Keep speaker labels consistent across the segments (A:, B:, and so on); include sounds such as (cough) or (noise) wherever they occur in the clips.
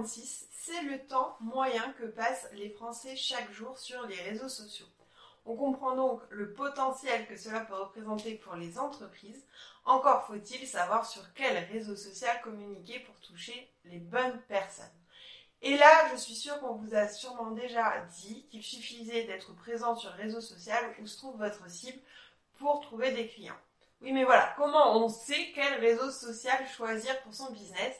A: 56, c'est le temps moyen que passent les Français chaque jour sur les réseaux sociaux. On comprend donc le potentiel que cela peut représenter pour les entreprises. Encore faut-il savoir sur quel réseau social communiquer pour toucher les bonnes personnes. Et là, je suis sûre qu'on vous a sûrement déjà dit qu'il suffisait d'être présent sur le réseau social où se trouve votre cible pour trouver des clients. Oui, mais voilà, comment on sait quel réseau social choisir pour son business?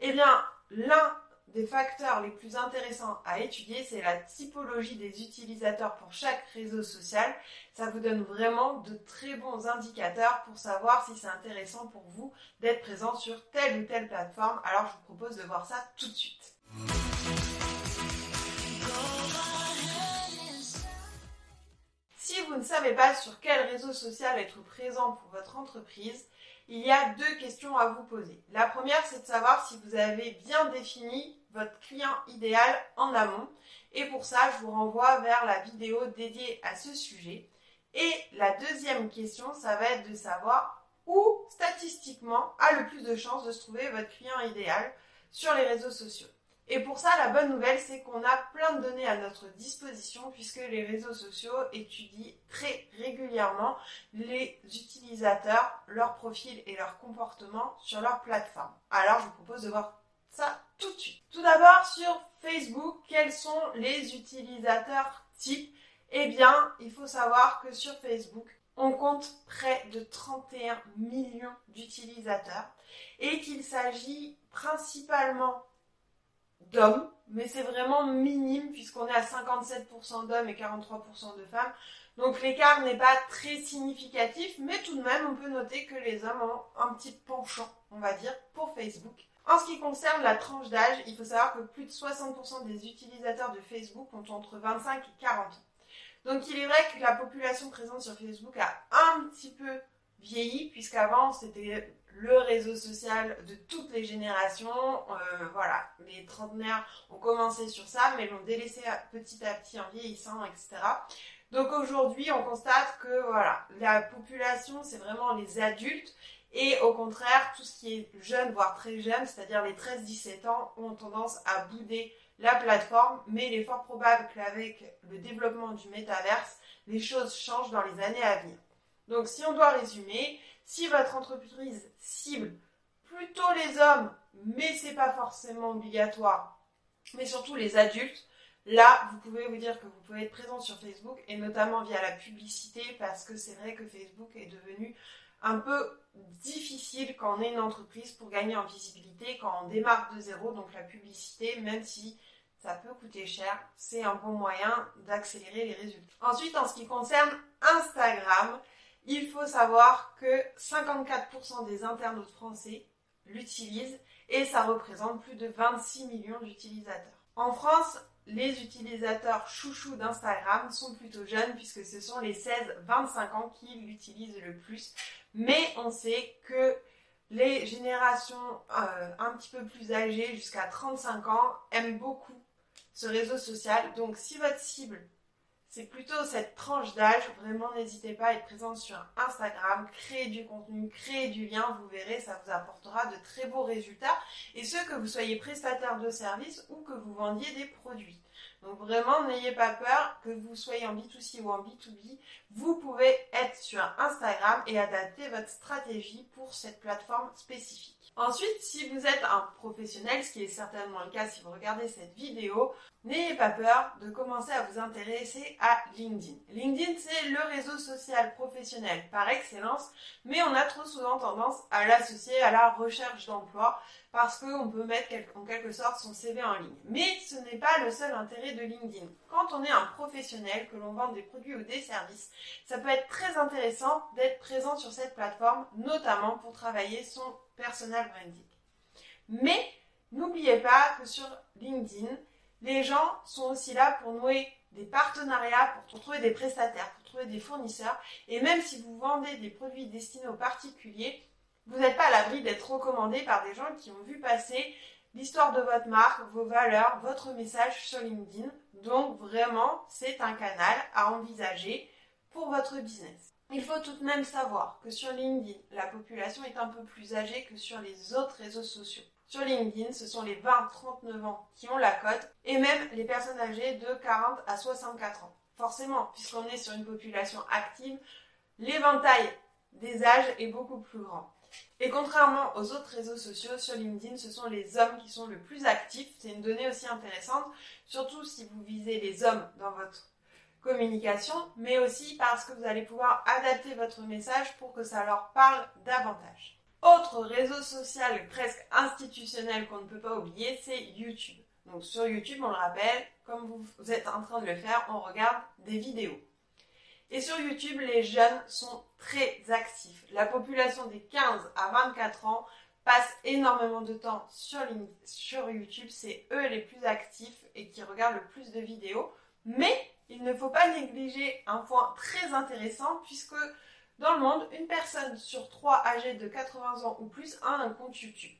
A: Eh bien, l'un des facteurs les plus intéressants à étudier, c'est la typologie des utilisateurs pour chaque réseau social. Ça vous donne vraiment de très bons indicateurs pour savoir si c'est intéressant pour vous d'être présent sur telle ou telle plateforme. Alors je vous propose de voir ça tout de suite. Si vous ne savez pas sur quel réseau social être présent pour votre entreprise, il y a deux questions à vous poser. La première, c'est de savoir si vous avez bien défini votre client idéal en amont. Et pour ça, je vous renvoie vers la vidéo dédiée à ce sujet. Et la deuxième question, ça va être de savoir où statistiquement a le plus de chances de se trouver votre client idéal sur les réseaux sociaux. Et pour ça, la bonne nouvelle, c'est qu'on a plein de données à notre disposition puisque les réseaux sociaux étudient très régulièrement les utilisateurs, leurs profils et leurs comportements sur leur plateforme. Alors, je vous propose de voir ça tout d'abord, sur Facebook, quels sont les utilisateurs types? Eh bien, il faut savoir que sur Facebook, on compte près de 31 millions d'utilisateurs et qu'il s'agit principalement d'hommes, mais c'est vraiment minime puisqu'on est à 57% d'hommes et 43% de femmes. Donc l'écart n'est pas très significatif, mais tout de même on peut noter que les hommes ont un petit penchant, on va dire, pour Facebook. En ce qui concerne la tranche d'âge, il faut savoir que plus de 60% des utilisateurs de Facebook ont entre 25 et 40 ans. Donc il est vrai que la population présente sur Facebook a un petit peu vieilli, puisqu'avant c'était le réseau social de toutes les générations. Euh, voilà, les trentenaires ont commencé sur ça, mais l'ont délaissé petit à petit en vieillissant, etc. Donc aujourd'hui, on constate que voilà, la population, c'est vraiment les adultes. Et au contraire, tout ce qui est jeune, voire très jeune, c'est-à-dire les 13-17 ans, ont tendance à bouder la plateforme. Mais il est fort probable qu'avec le développement du métaverse, les choses changent dans les années à venir. Donc si on doit résumer, si votre entreprise cible plutôt les hommes, mais c'est pas forcément obligatoire, mais surtout les adultes, là, vous pouvez vous dire que vous pouvez être présent sur Facebook et notamment via la publicité parce que c'est vrai que Facebook est devenu un peu difficile quand on est une entreprise pour gagner en visibilité, quand on démarre de zéro. Donc la publicité, même si ça peut coûter cher, c'est un bon moyen d'accélérer les résultats. Ensuite, en ce qui concerne Instagram, il faut savoir que 54% des internautes français l'utilisent et ça représente plus de 26 millions d'utilisateurs. En France, les utilisateurs chouchous d'Instagram sont plutôt jeunes puisque ce sont les 16-25 ans qui l'utilisent le plus. Mais on sait que les générations euh, un petit peu plus âgées, jusqu'à 35 ans, aiment beaucoup ce réseau social. Donc si votre cible c'est plutôt cette tranche d'âge. Vraiment, n'hésitez pas à être présente sur Instagram, créer du contenu, créer du lien. Vous verrez, ça vous apportera de très beaux résultats. Et ce, que vous soyez prestataire de service ou que vous vendiez des produits. Donc vraiment, n'ayez pas peur que vous soyez en B2C ou en B2B. Vous pouvez être sur Instagram et adapter votre stratégie pour cette plateforme spécifique. Ensuite, si vous êtes un professionnel, ce qui est certainement le cas si vous regardez cette vidéo, n'ayez pas peur de commencer à vous intéresser à LinkedIn. LinkedIn, c'est le réseau social professionnel par excellence, mais on a trop souvent tendance à l'associer à la recherche d'emploi parce qu'on peut mettre en quelque sorte son CV en ligne. Mais ce n'est pas le seul intérêt de LinkedIn. Quand on est un professionnel, que l'on vend des produits ou des services, ça peut être très intéressant d'être présent sur cette plateforme, notamment pour travailler son personal branding. Mais n'oubliez pas que sur LinkedIn, les gens sont aussi là pour nouer des partenariats, pour trouver des prestataires, pour trouver des fournisseurs. Et même si vous vendez des produits destinés aux particuliers, vous n'êtes pas à l'abri d'être recommandé par des gens qui ont vu passer l'histoire de votre marque, vos valeurs, votre message sur LinkedIn. Donc vraiment, c'est un canal à envisager pour votre business. Il faut tout de même savoir que sur LinkedIn, la population est un peu plus âgée que sur les autres réseaux sociaux. Sur LinkedIn, ce sont les 20-39 ans qui ont la cote et même les personnes âgées de 40 à 64 ans. Forcément, puisqu'on est sur une population active, l'éventail des âges est beaucoup plus grand. Et contrairement aux autres réseaux sociaux, sur LinkedIn, ce sont les hommes qui sont le plus actifs. C'est une donnée aussi intéressante, surtout si vous visez les hommes dans votre communication, mais aussi parce que vous allez pouvoir adapter votre message pour que ça leur parle davantage. Autre réseau social presque institutionnel qu'on ne peut pas oublier, c'est YouTube. Donc sur YouTube, on le rappelle, comme vous êtes en train de le faire, on regarde des vidéos. Et sur YouTube, les jeunes sont très actifs. La population des 15 à 24 ans passe énormément de temps sur, sur YouTube. C'est eux les plus actifs et qui regardent le plus de vidéos. Mais il ne faut pas négliger un point très intéressant puisque dans le monde, une personne sur trois âgée de 80 ans ou plus a un compte YouTube.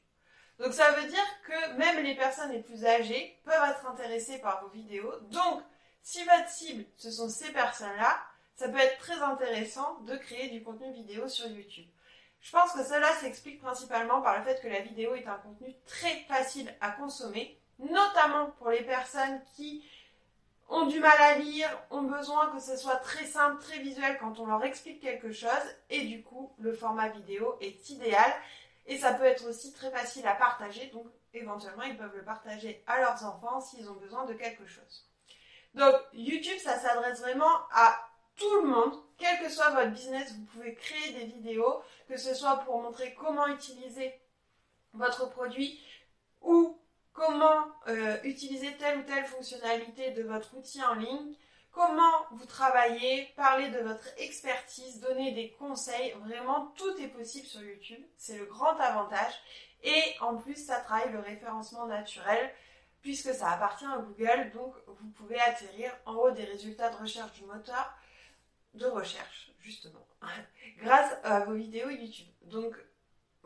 A: Donc ça veut dire que même les personnes les plus âgées peuvent être intéressées par vos vidéos. Donc si votre cible, ce sont ces personnes-là, ça peut être très intéressant de créer du contenu vidéo sur YouTube. Je pense que cela s'explique principalement par le fait que la vidéo est un contenu très facile à consommer, notamment pour les personnes qui ont du mal à lire, ont besoin que ce soit très simple, très visuel quand on leur explique quelque chose, et du coup, le format vidéo est idéal. Et ça peut être aussi très facile à partager, donc éventuellement, ils peuvent le partager à leurs enfants s'ils ont besoin de quelque chose. Donc, YouTube, ça s'adresse vraiment à tout le monde, quel que soit votre business, vous pouvez créer des vidéos, que ce soit pour montrer comment utiliser votre produit ou comment euh, utiliser telle ou telle fonctionnalité de votre outil en ligne, comment vous travaillez, parler de votre expertise, donner des conseils. Vraiment, tout est possible sur YouTube. C'est le grand avantage. Et en plus, ça travaille le référencement naturel puisque ça appartient à Google. Donc, vous pouvez atterrir en haut des résultats de recherche du moteur de recherche, justement, (laughs) grâce à vos vidéos YouTube.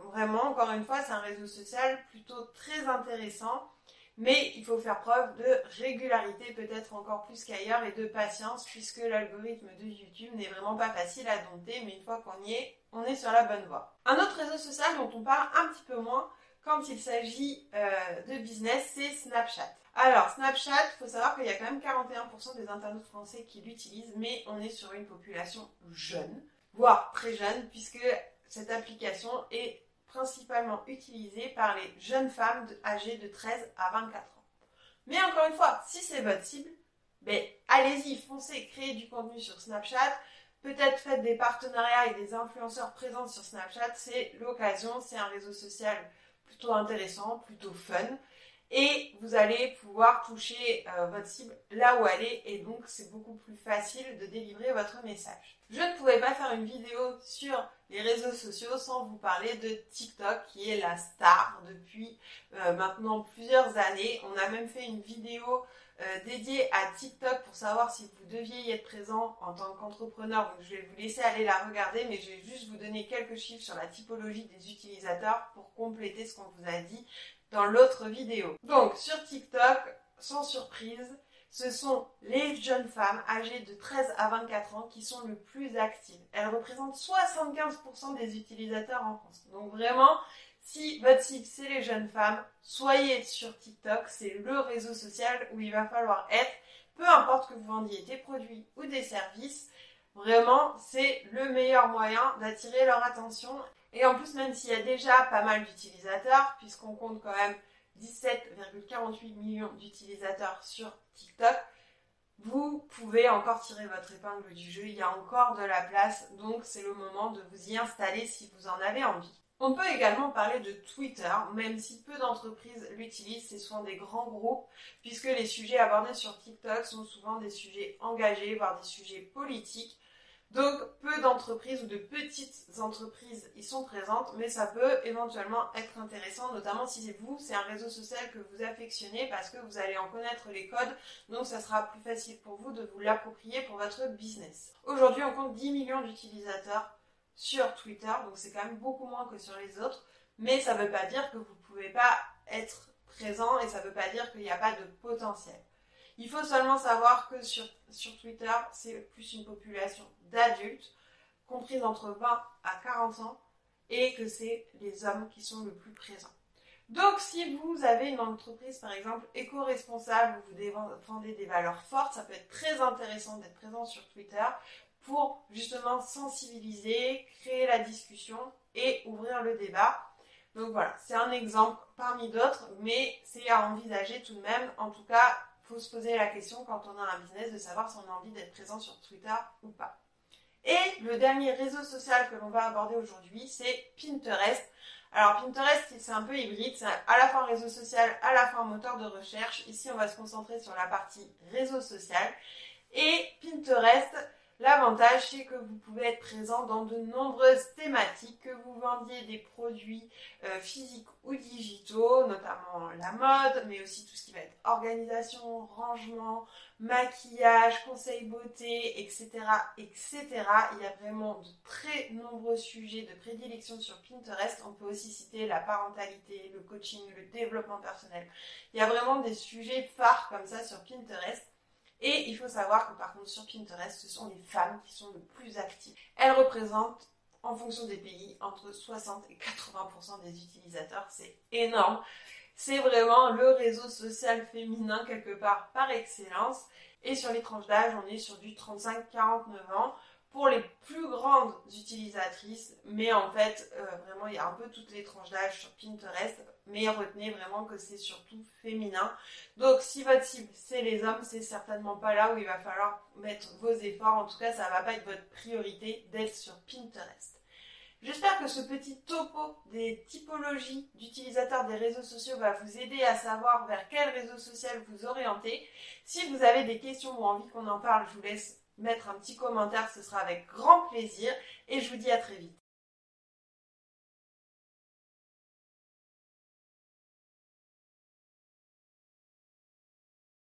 A: Vraiment, encore une fois, c'est un réseau social plutôt très intéressant, mais il faut faire preuve de régularité peut-être encore plus qu'ailleurs et de patience puisque l'algorithme de YouTube n'est vraiment pas facile à dompter, mais une fois qu'on y est, on est sur la bonne voie. Un autre réseau social dont on parle un petit peu moins quand il s'agit euh, de business, c'est Snapchat. Alors, Snapchat, il faut savoir qu'il y a quand même 41% des internautes français qui l'utilisent, mais on est sur une population jeune, voire très jeune, puisque cette application est principalement utilisée par les jeunes femmes âgées de 13 à 24 ans. Mais encore une fois, si c'est votre cible, ben, allez-y, foncez, créez du contenu sur Snapchat. Peut-être faites des partenariats et des influenceurs présents sur Snapchat. C'est l'occasion, c'est un réseau social plutôt intéressant, plutôt fun. Et vous allez pouvoir toucher euh, votre cible là où elle est et donc c'est beaucoup plus facile de délivrer votre message. Je ne pouvais pas faire une vidéo sur les réseaux sociaux sans vous parler de TikTok qui est la star depuis euh, maintenant plusieurs années. On a même fait une vidéo euh, dédiée à TikTok pour savoir si vous deviez y être présent en tant qu'entrepreneur. Donc je vais vous laisser aller la regarder, mais je vais juste vous donner quelques chiffres sur la typologie des utilisateurs pour compléter ce qu'on vous a dit dans l'autre vidéo. Donc sur TikTok, sans surprise, ce sont les jeunes femmes âgées de 13 à 24 ans qui sont le plus actives. Elles représentent 75% des utilisateurs en France. Donc vraiment, si votre cible c'est les jeunes femmes, soyez sur TikTok, c'est le réseau social où il va falloir être, peu importe que vous vendiez des produits ou des services, vraiment c'est le meilleur moyen d'attirer leur attention. Et en plus, même s'il y a déjà pas mal d'utilisateurs, puisqu'on compte quand même 17,48 millions d'utilisateurs sur TikTok, vous pouvez encore tirer votre épingle du jeu, il y a encore de la place, donc c'est le moment de vous y installer si vous en avez envie. On peut également parler de Twitter, même si peu d'entreprises l'utilisent, c'est souvent des grands groupes, puisque les sujets abordés sur TikTok sont souvent des sujets engagés, voire des sujets politiques. Donc peu d'entreprises ou de petites entreprises y sont présentes, mais ça peut éventuellement être intéressant, notamment si c'est vous, c'est un réseau social que vous affectionnez parce que vous allez en connaître les codes, donc ça sera plus facile pour vous de vous l'approprier pour votre business. Aujourd'hui, on compte 10 millions d'utilisateurs sur Twitter, donc c'est quand même beaucoup moins que sur les autres, mais ça ne veut pas dire que vous ne pouvez pas être présent et ça ne veut pas dire qu'il n'y a pas de potentiel. Il faut seulement savoir que sur, Twitter, c'est plus une population d'adultes, comprises entre 20 à 40 ans, et que c'est les hommes qui sont le plus présents. Donc, si vous avez une entreprise, par exemple, éco-responsable, où vous défendez des valeurs fortes, ça peut être très intéressant d'être présent sur Twitter pour justement sensibiliser, créer la discussion et ouvrir le débat. Donc voilà, c'est un exemple parmi d'autres, mais c'est à envisager tout de même. En tout cas, faut se poser la question quand on a un business de savoir si on a envie d'être présent sur Twitter ou pas. Et le dernier réseau social que l'on va aborder aujourd'hui, c'est Pinterest. Alors Pinterest, c'est un peu hybride, c'est à la fois un réseau social, à la fois un moteur de recherche. Ici, on va se concentrer sur la partie réseau social. Et Pinterest, L'avantage, c'est que vous pouvez être présent dans de nombreuses thématiques, que vous vendiez des produits euh, physiques ou digitaux, notamment la mode, mais aussi tout ce qui va être organisation, rangement, maquillage, conseil beauté, etc., etc. Il y a vraiment de très nombreux sujets de prédilection sur Pinterest. On peut aussi citer la parentalité, le coaching, le développement personnel. Il y a vraiment des sujets phares comme ça sur Pinterest. Et il faut savoir que par contre sur Pinterest, ce sont les femmes qui sont le plus actives. Elles représentent en fonction des pays entre 60 et 80% des utilisateurs. C'est énorme. C'est vraiment le réseau social féminin quelque part par excellence. Et sur les tranches d'âge, on est sur du 35-49 ans pour les plus grandes utilisatrices, mais en fait, euh, vraiment, il y a un peu toutes les tranches d'âge sur Pinterest, mais retenez vraiment que c'est surtout féminin. Donc, si votre cible, c'est les hommes, c'est certainement pas là où il va falloir mettre vos efforts. En tout cas, ça va pas être votre priorité d'être sur Pinterest. J'espère que ce petit topo des typologies d'utilisateurs des réseaux sociaux va vous aider à savoir vers quel réseau social vous orienter. Si vous avez des questions ou envie qu'on en parle, je vous laisse mettre un petit commentaire, ce sera avec grand plaisir et je vous dis à très vite.